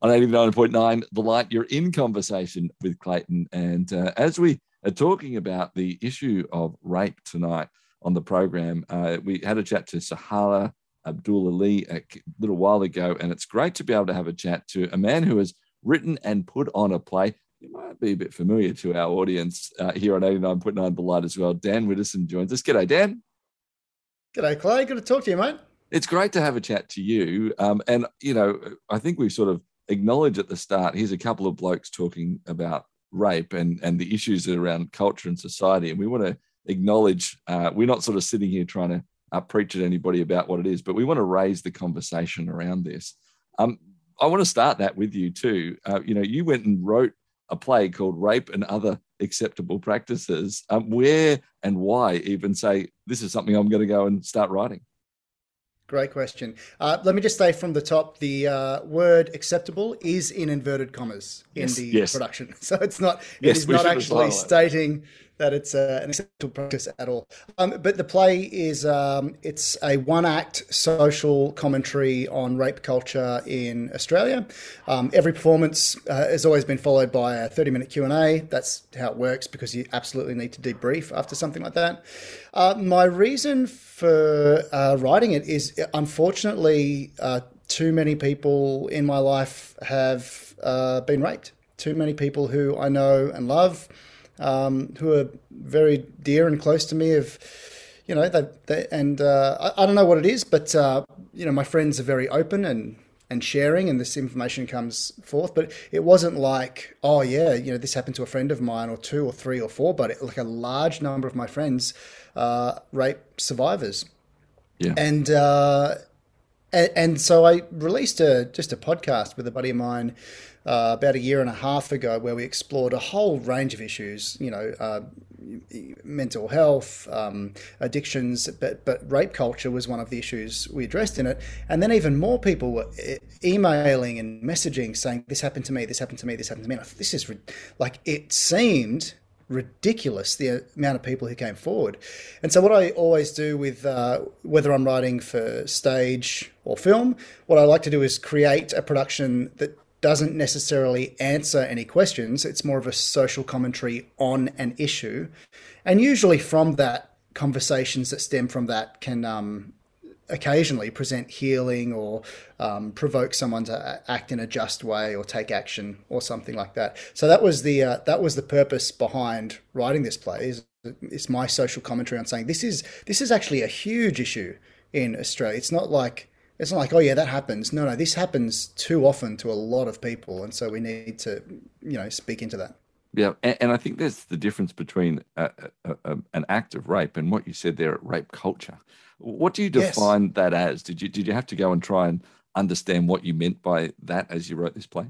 on 89.9 The Light. You're in conversation with Clayton. And uh, as we are talking about the issue of rape tonight on the program, uh, we had a chat to Sahala Abdul Ali a little while ago. And it's great to be able to have a chat to a man who has written and put on a play. You might be a bit familiar to our audience uh, here on 89.9 The Light as well. Dan Widdowson joins us. G'day, Dan. G'day, Clay. Good to talk to you, mate. It's great to have a chat to you. Um, and, you know, I think we've sort of acknowledge at the start here's a couple of blokes talking about rape and, and the issues around culture and society. And we want to acknowledge uh, we're not sort of sitting here trying to uh, preach at anybody about what it is, but we want to raise the conversation around this. Um, I want to start that with you too. Uh, you know, you went and wrote a play called Rape and Other Acceptable Practices. Um, where and why even say this is something I'm going to go and start writing? Great question. Uh, let me just say from the top, the uh, word acceptable is in inverted commas in yes, the yes. production. So it's not, yes, it is not actually stating that it's uh, an acceptable practice at all. Um, but the play is um, it's a one act social commentary on rape culture in Australia. Um, every performance uh, has always been followed by a thirty minute Q and A. That's how it works because you absolutely need to debrief after something like that. Uh, my reason for uh, writing it is unfortunately uh, too many people in my life have uh, been raped. Too many people who I know and love um, who are very dear and close to me have you know they, they and uh, I, I, don't know what it is but uh, you know my friends are very open and and sharing and this information comes forth but it wasn't like oh yeah you know this happened to a friend of mine or two or three or four but it, like a large number of my friends uh, rape survivors. Yeah. And uh, and, and so I released a just a podcast with a buddy of mine uh, about a year and a half ago where we explored a whole range of issues, you know, uh, mental health, um, addictions, but, but rape culture was one of the issues we addressed in it. And then even more people were emailing and messaging saying, This happened to me, this happened to me, this happened to me. this is like, it seemed ridiculous the amount of people who came forward. And so, what I always do with uh, whether I'm writing for stage or film, what I like to do is create a production that doesn't necessarily answer any questions. It's more of a social commentary on an issue. And usually from that, conversations that stem from that can um, occasionally present healing or um, provoke someone to act in a just way or take action or something like that. So that was the uh, that was the purpose behind writing this play. Is it's my social commentary on saying this is this is actually a huge issue in Australia. It's not like it's not like, oh yeah, that happens. No, no, this happens too often to a lot of people, and so we need to, you know, speak into that. Yeah, and, and I think there's the difference between a, a, a, an act of rape and what you said there, rape culture. What do you define yes. that as? Did you did you have to go and try and understand what you meant by that as you wrote this play?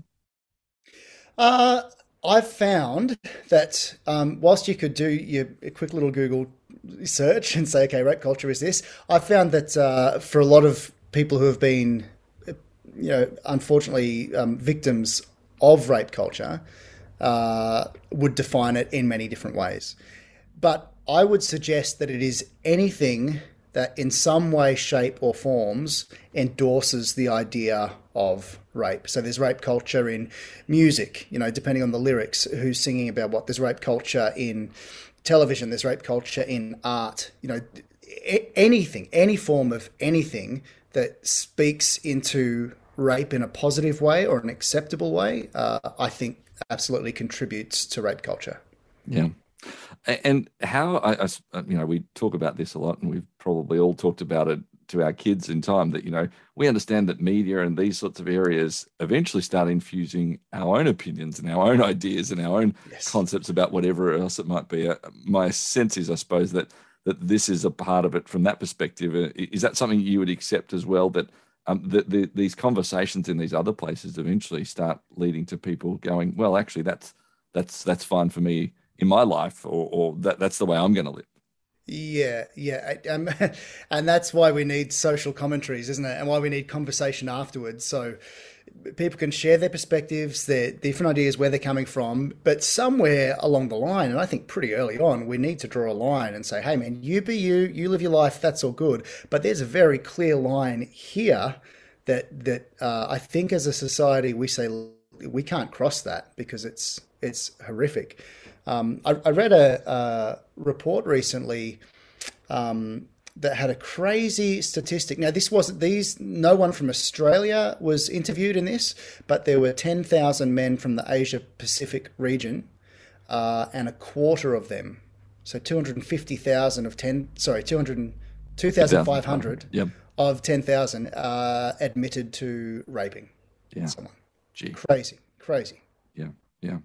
Uh, I've found that um, whilst you could do your quick little Google search and say, okay, rape culture is this, I've found that uh, for a lot of people who have been, you know, unfortunately um, victims of rape culture uh, would define it in many different ways. But I would suggest that it is anything that in some way, shape, or forms endorses the idea of rape. So there's rape culture in music, you know, depending on the lyrics, who's singing about what. There's rape culture in television, there's rape culture in art, you know, anything, any form of anything that speaks into rape in a positive way or an acceptable way, uh, I think absolutely contributes to rape culture. Yeah. And how I, I, you know, we talk about this a lot, and we've probably all talked about it to our kids in time. That you know, we understand that media and these sorts of areas eventually start infusing our own opinions and our own ideas and our own yes. concepts about whatever else it might be. Uh, my sense is, I suppose, that that this is a part of it from that perspective. Uh, is that something you would accept as well? That um, the, the, these conversations in these other places eventually start leading to people going, well, actually, that's that's that's fine for me in my life, or, or that that's the way I'm going to live. Yeah, yeah, um, and that's why we need social commentaries, isn't it? And why we need conversation afterwards. So people can share their perspectives, their different ideas, where they're coming from. But somewhere along the line, and I think pretty early on, we need to draw a line and say, hey, man, you be you, you live your life, that's all good. But there's a very clear line here that that uh, I think as a society we say we can't cross that because it's it's horrific. Um, I, I, read a, a report recently um, that had a crazy statistic. Now, this wasn't these. No one from Australia was interviewed in this, but there were ten thousand men from the Asia Pacific region, uh, and a quarter of them, so two hundred and fifty thousand of ten. Sorry, 200, 2,500 yep. of ten thousand uh, admitted to raping yeah. someone. Gee. Crazy, crazy. Yeah, yeah.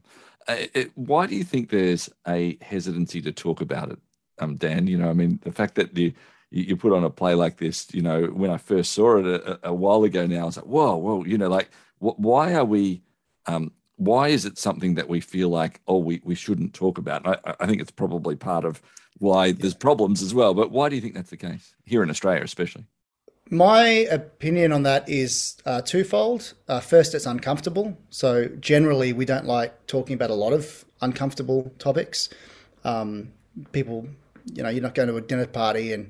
Uh, it, why do you think there's a hesitancy to talk about it, um, Dan? You know, I mean, the fact that the you, put on a play like this, you know, when I first saw it a, a while ago now, I was like, whoa, whoa, you know, like, wh- why are we, um, why is it something that we feel like, oh, we, we shouldn't talk about? I, I think it's probably part of why there's problems as well. But why do you think that's the case here in Australia, especially? My opinion on that is uh, twofold. Uh, first, it's uncomfortable. So, generally, we don't like talking about a lot of uncomfortable topics. Um, people, you know, you're not going to a dinner party and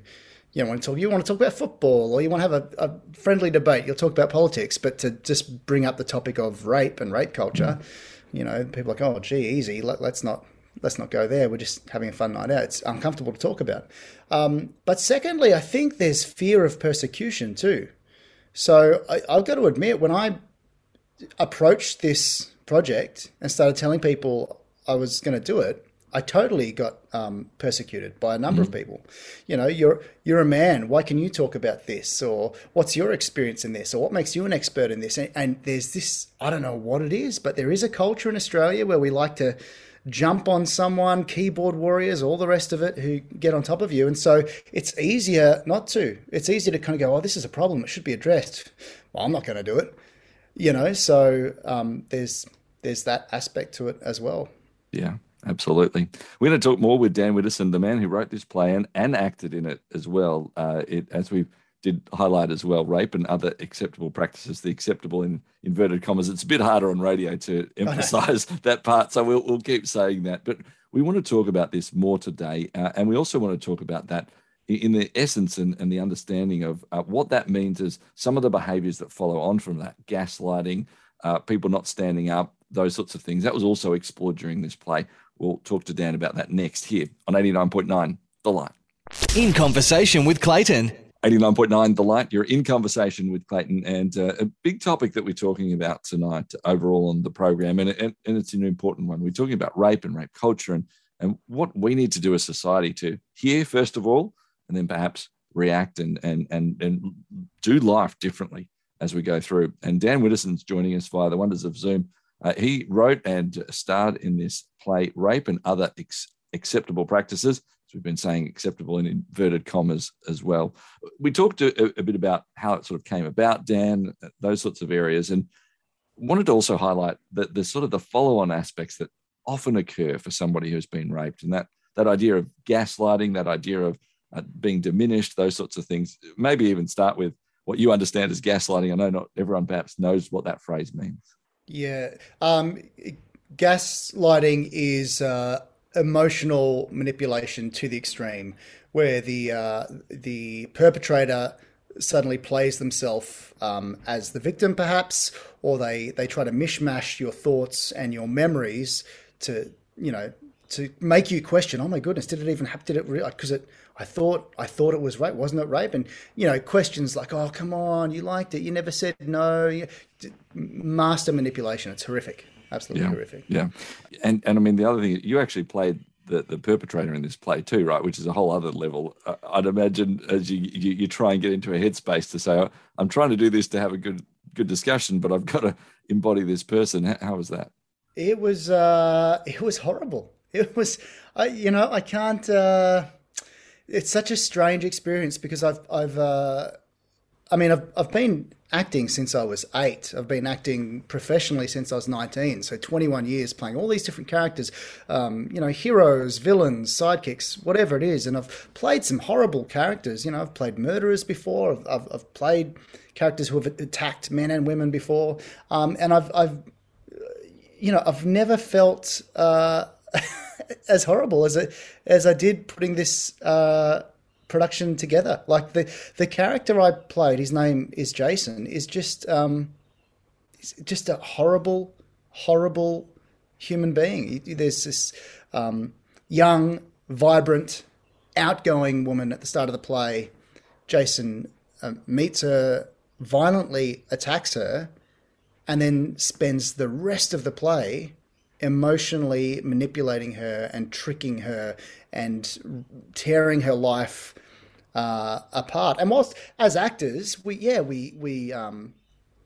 you know, want to talk, you want to talk about football or you want to have a, a, friendly debate. You'll talk about politics, but to just bring up the topic of rape and rape culture, mm. you know, people are like, oh, gee, easy. Let, us not let's not go there. We're just having a fun night out. It's uncomfortable to talk about. Um, but secondly, I think there's fear of persecution too. So I, I've got to admit, when I approached this project and started telling people I was going to do it, I totally got um, persecuted by a number mm-hmm. of people. You know, you're you're a man. Why can you talk about this? Or what's your experience in this? Or what makes you an expert in this? And, and there's this. I don't know what it is, but there is a culture in Australia where we like to jump on someone, keyboard warriors, all the rest of it who get on top of you. And so it's easier not to. It's easier to kind of go, oh, this is a problem. It should be addressed. Well, I'm not going to do it. You know, so um, there's there's that aspect to it as well. Yeah absolutely. We're going to talk more with Dan Widdowson, the man who wrote this play and, and acted in it as well. Uh, it, as we did highlight as well, rape and other acceptable practices, the acceptable in inverted commas. It's a bit harder on radio to emphasize that part, so we'll, we'll keep saying that. But we want to talk about this more today, uh, and we also want to talk about that in the essence and, and the understanding of uh, what that means is some of the behaviors that follow on from that gaslighting, uh, people not standing up, those sorts of things. That was also explored during this play. We'll talk to Dan about that next here on 89.9 The Light. In conversation with Clayton. 89.9 The Light. You're in conversation with Clayton, and uh, a big topic that we're talking about tonight overall on the program, and, and, and it's an important one. We're talking about rape and rape culture and, and what we need to do as society to hear, first of all, and then perhaps react and, and, and, and do life differently as we go through. And Dan Widdowson's joining us via the wonders of Zoom. Uh, he wrote and starred in this play, Rape and Other Ex- Acceptable Practices. So we've been saying acceptable in inverted commas as well. We talked a, a bit about how it sort of came about, Dan, uh, those sorts of areas, and wanted to also highlight that the sort of the follow-on aspects that often occur for somebody who's been raped, and that that idea of gaslighting, that idea of uh, being diminished, those sorts of things. Maybe even start with what you understand as gaslighting. I know not everyone perhaps knows what that phrase means. Yeah. Um, gaslighting is uh, emotional manipulation to the extreme, where the uh, the perpetrator suddenly plays themselves um, as the victim, perhaps, or they they try to mishmash your thoughts and your memories to you know to make you question. Oh my goodness, did it even happen? Did it really? because it I thought I thought it was rape, wasn't it rape? And you know, questions like, "Oh, come on, you liked it, you never said no." Master manipulation. It's horrific, absolutely yeah, horrific. Yeah, and and I mean the other thing, you actually played the, the perpetrator in this play too, right? Which is a whole other level. I'd imagine as you, you, you try and get into a headspace to say, oh, "I'm trying to do this to have a good good discussion, but I've got to embody this person." How, how was that? It was uh, it was horrible. It was, I you know, I can't. Uh, it's such a strange experience because I've I've uh, I mean I've I've been acting since I was eight. I've been acting professionally since I was nineteen. So twenty one years playing all these different characters, um, you know, heroes, villains, sidekicks, whatever it is. And I've played some horrible characters. You know, I've played murderers before. I've I've, I've played characters who have attacked men and women before. Um, and I've I've you know I've never felt. Uh, as horrible as it as I did putting this uh, production together. Like the the character I played, his name is Jason, is just um, just a horrible, horrible human being. There's this um, young, vibrant, outgoing woman at the start of the play. Jason uh, meets her, violently attacks her, and then spends the rest of the play emotionally manipulating her and tricking her and tearing her life uh, apart. And whilst as actors, we yeah we we um,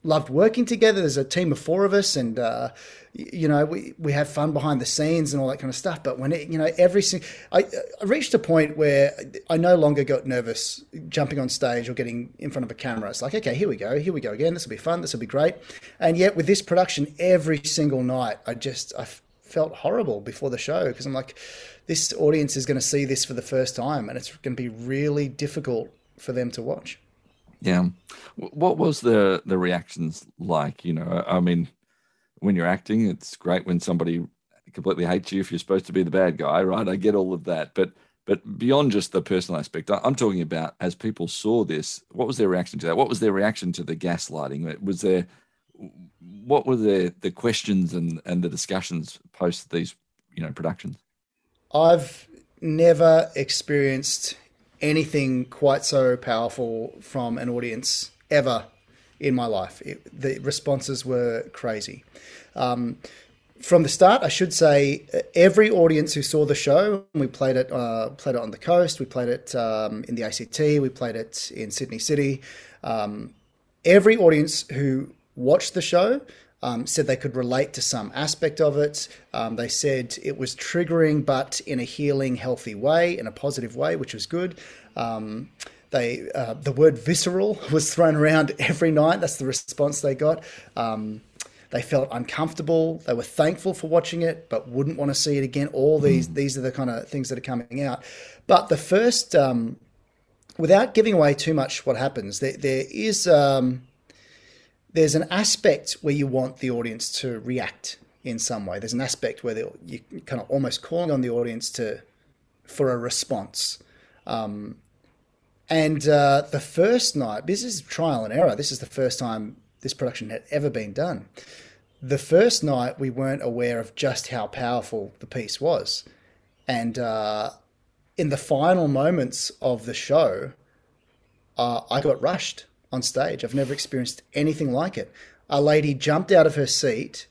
loved working together. There's a team of four of us, and uh, you know we we have fun behind the scenes and all that kind of stuff. But when it, you know every single, I, I reached a point where I no longer got nervous jumping on stage or getting in front of a camera. It's like okay, here we go, here we go again. This will be fun. This will be great. And yet with this production, every single night, I just I felt horrible before the show because I'm like, this audience is going to see this for the first time, and it's going to be really difficult for them to watch. Yeah. What was the the reactions like? You know, I mean, when you're acting, it's great when somebody completely hates you if you're supposed to be the bad guy, right? I get all of that, but but beyond just the personal aspect, I'm talking about as people saw this, what was their reaction to that? What was their reaction to the gaslighting? Was there what were the the questions and and the discussions post these you know productions? I've never experienced anything quite so powerful from an audience ever in my life. It, the responses were crazy. Um, from the start, I should say every audience who saw the show, we played it, uh, played it on the coast, we played it um, in the ACT, we played it in Sydney City. Um, every audience who watched the show um, said they could relate to some aspect of it. Um, they said it was triggering, but in a healing, healthy way, in a positive way, which was good. Um, they uh, the word visceral was thrown around every night. That's the response they got. Um, they felt uncomfortable. They were thankful for watching it, but wouldn't want to see it again. All these mm. these are the kind of things that are coming out. But the first, um, without giving away too much, what happens there, there is um, there's an aspect where you want the audience to react in some way. There's an aspect where you're kind of almost calling on the audience to for a response. Um, and uh, the first night, this is trial and error. This is the first time this production had ever been done. The first night, we weren't aware of just how powerful the piece was. And uh, in the final moments of the show, uh, I got rushed on stage. I've never experienced anything like it. A lady jumped out of her seat,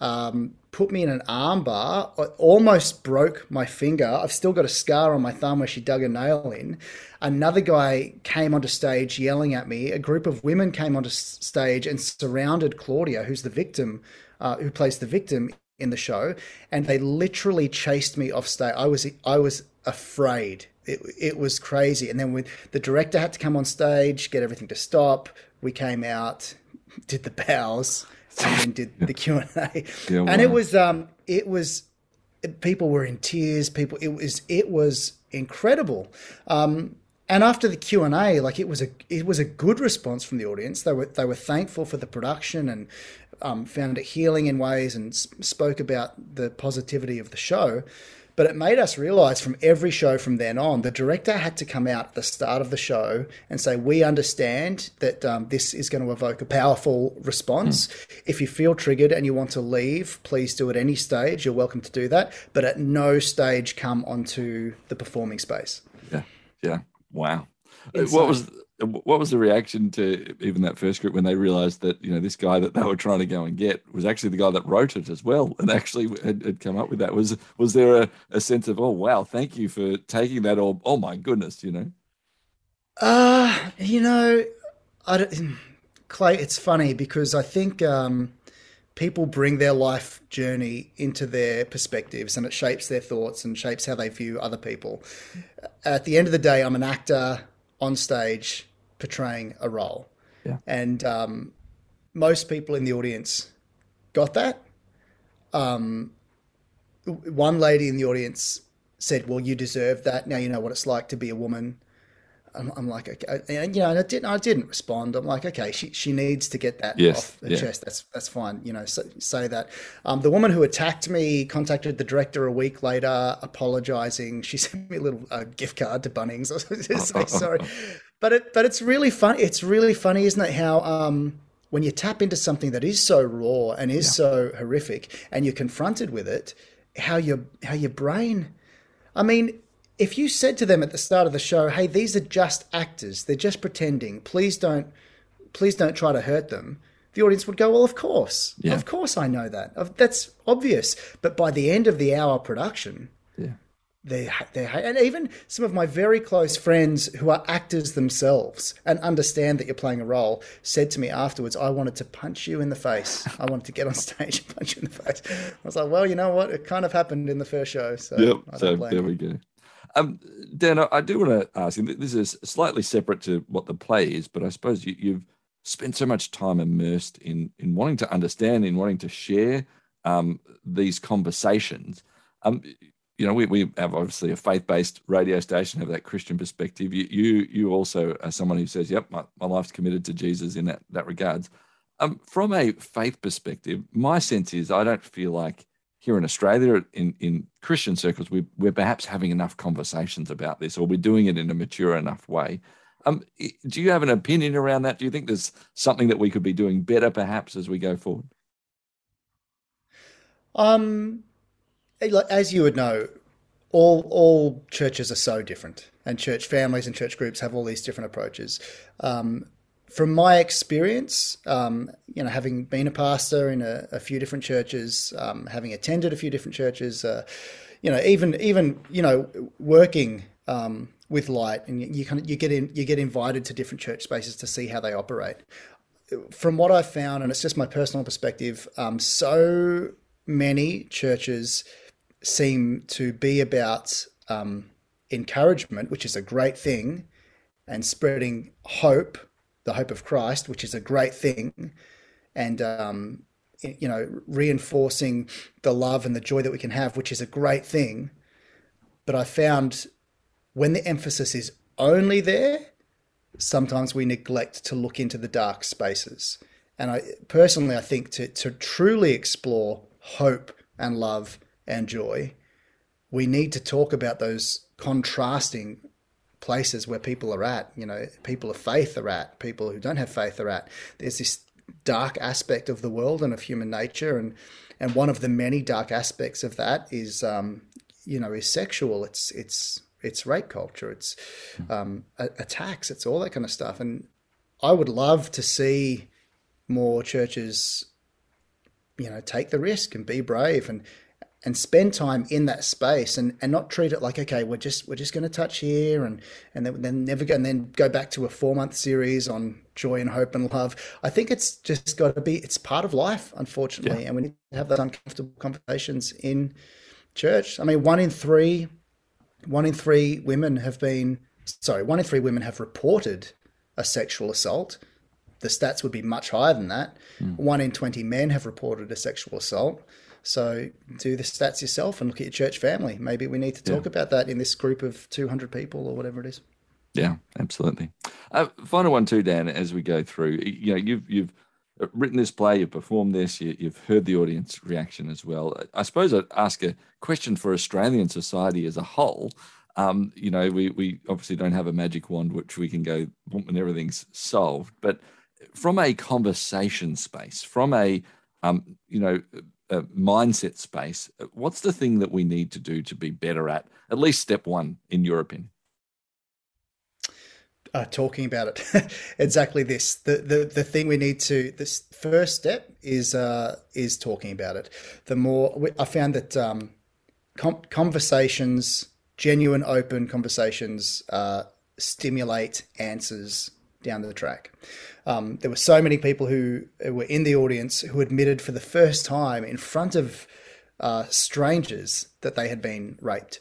um, put me in an armbar, almost broke my finger. I've still got a scar on my thumb where she dug a nail in. Another guy came onto stage yelling at me. A group of women came onto stage and surrounded Claudia, who's the victim, uh, who plays the victim in the show, and they literally chased me off stage. I was I was afraid it, it was crazy. And then the director had to come on stage, get everything to stop. We came out, did the bows, and then did the Q and A. Yeah, and it was um, it was people were in tears. People, it was it was incredible. Um, and after the Q and A, like it was a it was a good response from the audience. They were they were thankful for the production and um, found it healing in ways and spoke about the positivity of the show. But it made us realize from every show from then on, the director had to come out at the start of the show and say, We understand that um, this is going to evoke a powerful response. Mm. If you feel triggered and you want to leave, please do at any stage. You're welcome to do that. But at no stage come onto the performing space. Yeah. Yeah. Wow. Insane. What was what was the reaction to even that first group when they realized that you know this guy that they were trying to go and get was actually the guy that wrote it as well and actually had, had come up with that? Was was there a, a, sense of oh wow thank you for taking that or oh my goodness you know? Uh you know i clay it's funny because i think um people bring their life journey into their perspectives and it shapes their thoughts and shapes how they view other people. At the end of the day i'm an actor on stage portraying a role. Yeah. And um, most people in the audience got that. Um, one lady in the audience said, Well, you deserve that. Now you know what it's like to be a woman. I'm, I'm, like, okay, and you know, and I didn't, I didn't respond. I'm like, okay, she, she needs to get that yes, off the yeah. chest. That's that's fine. You know, so, say that. Um, the woman who attacked me contacted the director a week later, apologizing. She sent me a little uh, gift card to Bunnings. I was just say sorry, but it, but it's really fun. It's really funny, isn't it? How um, when you tap into something that is so raw and is yeah. so horrific, and you're confronted with it, how your how your brain. I mean, if you said to them at the start of the show, "Hey, these are just actors. They're just pretending. Please don't, please don't try to hurt them." The audience would go, "Well, of course, yeah. of course, I know that. That's obvious." But by the end of the hour production, yeah. They they and even some of my very close friends who are actors themselves and understand that you're playing a role said to me afterwards, "I wanted to punch you in the face. I wanted to get on stage and punch you in the face." I was like, "Well, you know what? It kind of happened in the first show." So yep. So there we go. Um, Dan, I do want to ask you. This is slightly separate to what the play is, but I suppose you, have spent so much time immersed in in wanting to understand, in wanting to share um, these conversations. Um, you know, we, we have obviously a faith based radio station, have that Christian perspective. You you you also are someone who says, "Yep, my, my life's committed to Jesus." In that that regards, um, from a faith perspective, my sense is I don't feel like here in Australia, in, in Christian circles, we, we're perhaps having enough conversations about this, or we're doing it in a mature enough way. Um, do you have an opinion around that? Do you think there's something that we could be doing better, perhaps, as we go forward? Um, as you would know, all all churches are so different, and church families and church groups have all these different approaches. Um, from my experience, um, you know, having been a pastor in a, a few different churches, um, having attended a few different churches, uh, you know, even even you know, working um, with light, and you, you kind of you get in you get invited to different church spaces to see how they operate. From what I've found, and it's just my personal perspective, um, so many churches seem to be about um, encouragement, which is a great thing, and spreading hope the hope of Christ, which is a great thing, and um, you know, reinforcing the love and the joy that we can have, which is a great thing. But I found when the emphasis is only there, sometimes we neglect to look into the dark spaces. And I personally, I think to, to truly explore hope and love and joy, we need to talk about those contrasting places where people are at. You know, people of faith are at, people who don't have faith are at. There's this dark aspect of the world and of human nature, and and one of the many dark aspects of that is, um, you know, is sexual. It's it's it's rape culture. It's um, attacks. It's all that kind of stuff. And I would love to see more churches, you know, take the risk and be brave and and spend time in that space and, and not treat it like okay we're just we're just going to touch here and and then, then never go and then go back to a four month series on joy and hope and love. I think it's just got to be it's part of life unfortunately yeah. and we need to have those uncomfortable conversations in church. I mean one in three one in three women have been sorry one in three women have reported a sexual assault. The stats would be much higher than that. Mm. one in 20 men have reported a sexual assault so do the stats yourself and look at your church family. Maybe we need to talk yeah. about that in this group of 200 people or whatever it is. Yeah, absolutely. Uh, final one too, Dan. As we go through, you know, you've you've written this play, you've performed this, you, have heard the audience reaction as well. I suppose I'd ask a question for Australian society as a whole. Um, you know, we we obviously don't have a magic wand which we can go and everything's solved, but from a conversation space, from a um, you know, uh, mindset space, uh, what's the thing that we need to do to be better at at least step one, in your opinion? Uh, talking about it, exactly this. The, the the thing we need to this first step is uh, is talking about it. The more we, I found that um, com- conversations, genuine, open conversations, uh, stimulate answers down the track. Um, there were so many people who were in the audience who admitted for the first time in front of uh, strangers that they had been raped.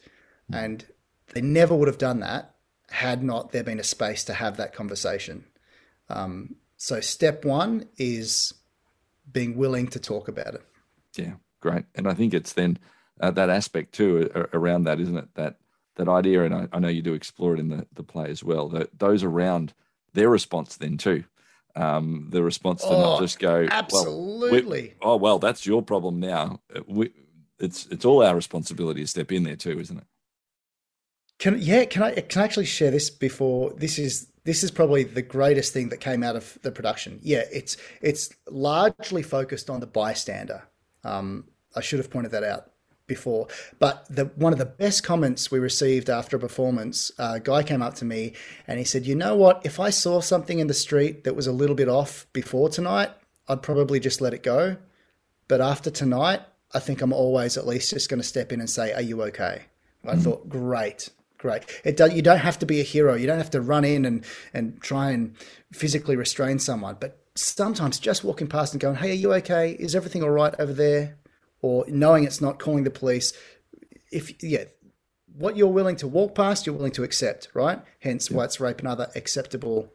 And they never would have done that had not there been a space to have that conversation. Um, so, step one is being willing to talk about it. Yeah, great. And I think it's then uh, that aspect too around that, isn't it? That that idea, and I, I know you do explore it in the, the play as well, that those around their response then too. Um, the response to oh, not just go absolutely. Well, oh well, that's your problem now. We, it's it's all our responsibility to step in there too, isn't it? Can yeah, can I can I actually share this before this is this is probably the greatest thing that came out of the production. Yeah, it's it's largely focused on the bystander. Um, I should have pointed that out before. But the one of the best comments we received after a performance, a guy came up to me and he said, "You know what? If I saw something in the street that was a little bit off before tonight, I'd probably just let it go. But after tonight, I think I'm always at least just going to step in and say, "Are you okay?" I mm. thought, "Great." Great. It do, you don't have to be a hero. You don't have to run in and, and try and physically restrain someone. But sometimes just walking past and going, "Hey, are you okay? Is everything all right over there?" Or knowing it's not calling the police. If yeah, what you're willing to walk past, you're willing to accept, right? Hence, yeah. whites rape and other acceptable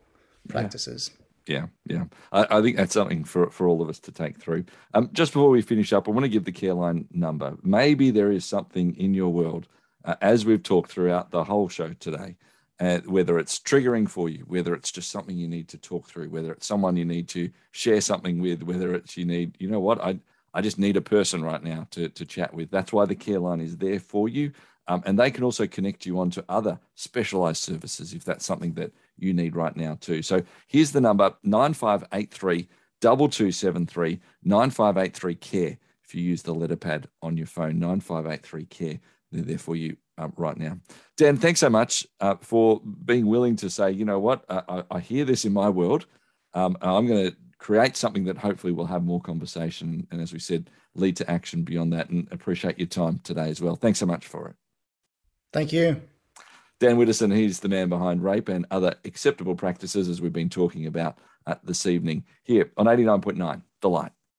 practices. Yeah, yeah. I, I, think that's something for, for all of us to take through. Um, just before we finish up, I want to give the Careline number. Maybe there is something in your world, uh, as we've talked throughout the whole show today, uh, whether it's triggering for you, whether it's just something you need to talk through, whether it's someone you need to share something with, whether it's you need, you know what, I I just need a person right now to, to chat with. That's why the care line is there for you. Um, and they can also connect you on to other specialized services if that's something that you need right now too. So here's the number 9583 2273 9583 care. If you use the letter pad on your phone, 9583 care, they're there for you um, right now. Dan, thanks so much uh, for being willing to say, you know what, uh, I, I, hear this in my world. Um, I'm going to create something that hopefully will have more conversation and as we said lead to action beyond that and appreciate your time today as well. Thanks so much for it. Thank you. Dan widdowson he's the man behind rape and other acceptable practices as we've been talking about uh, this evening here on 89.9 the light